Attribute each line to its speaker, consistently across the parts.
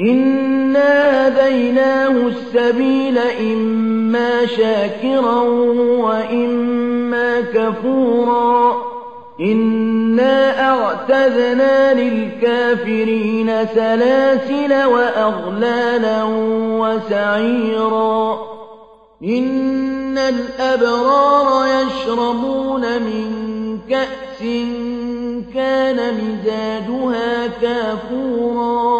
Speaker 1: إنا هديناه السبيل إما شاكرا وإما كفورا إنا أعتذنا للكافرين سلاسل وأغلالا وسعيرا إن الأبرار يشربون من كأس كان مزاجها كافورا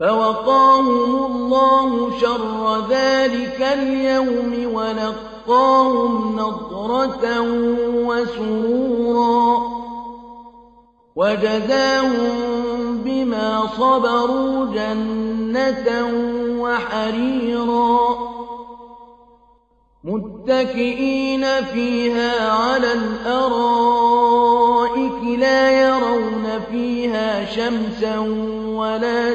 Speaker 1: فوقاهم الله شر ذلك اليوم ولقاهم نضرة وسرورا. وجزاهم بما صبروا جنة وحريرا. متكئين فيها على الأرائك لا يرون فيها شمسا ولا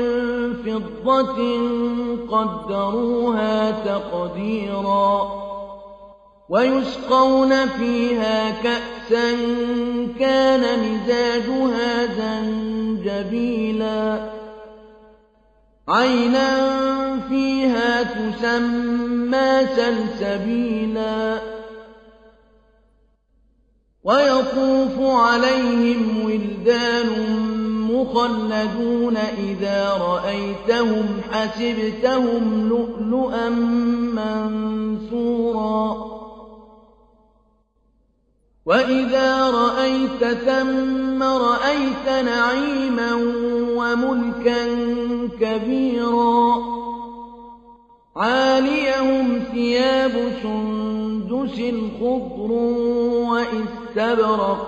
Speaker 1: فضة قدروها تقديرا ويسقون فيها كأسا كان مزاجها زنجبيلا عينا فيها تسمى سلسبيلا ويطوف عليهم ولدان مخلدون إذا رأيتهم حسبتهم لؤلؤا منثورا. وإذا رأيت ثم رأيت نعيما وملكا كبيرا. عاليهم ثياب سندس خضر وإستبرق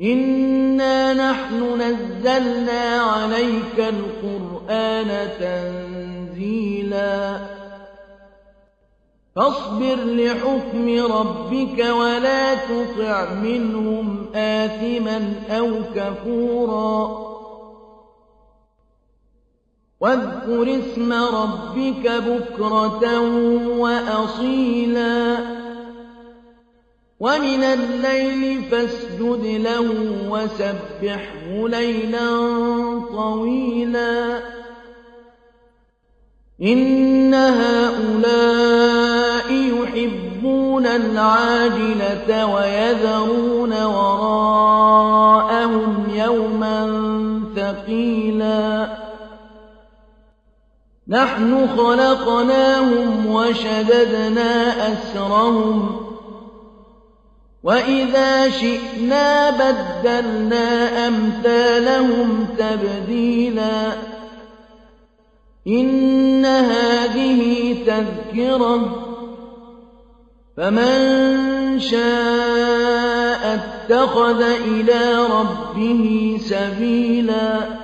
Speaker 1: إنا نحن نزلنا عليك القرآن تنزيلا فاصبر لحكم ربك ولا تطع منهم آثما أو كفورا واذكر اسم ربك بكرة وأصيلا ومن الليل فاسجد له وسبحه ليلا طويلا. إن هؤلاء يحبون العاجلة ويذرون وراءهم يوما ثقيلا. نحن خلقناهم وشددنا أسرهم وإذا شئنا بدلنا أمثالهم تبديلا إن هذه تذكرة فمن شاء اتخذ إلى ربه سبيلا